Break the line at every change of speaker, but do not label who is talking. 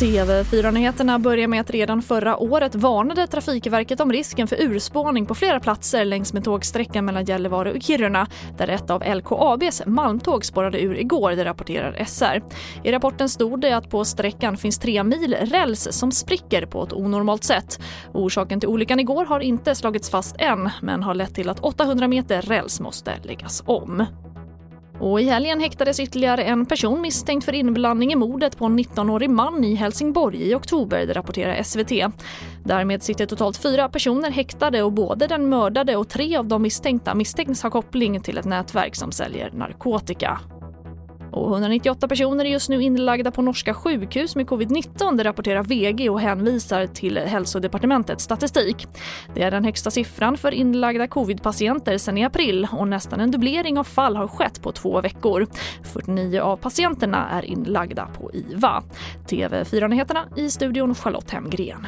TV4-nyheterna börjar med att redan förra året varnade Trafikverket om risken för urspårning på flera platser längs med tågsträckan mellan Gällivare och Kiruna där ett av LKABs malmtåg spårade ur igår, det rapporterar SR. I rapporten stod det att på sträckan finns tre mil räls som spricker på ett onormalt sätt. Orsaken till olyckan igår har inte slagits fast än men har lett till att 800 meter räls måste läggas om. Och I helgen häktades ytterligare en person misstänkt för inblandning i mordet på en 19-årig man i Helsingborg i oktober, det rapporterar SVT. Därmed sitter totalt fyra personer häktade och både den mördade och tre av de misstänkta misstänks ha koppling till ett nätverk som säljer narkotika. Och 198 personer är just nu inlagda på norska sjukhus med covid-19, det rapporterar VG och hänvisar till hälsodepartementets statistik. Det är den högsta siffran för inlagda covidpatienter sedan i april och nästan en dubblering av fall har skett på två veckor. 49 av patienterna är inlagda på IVA. TV4-nyheterna i studion Charlotte Hemgren.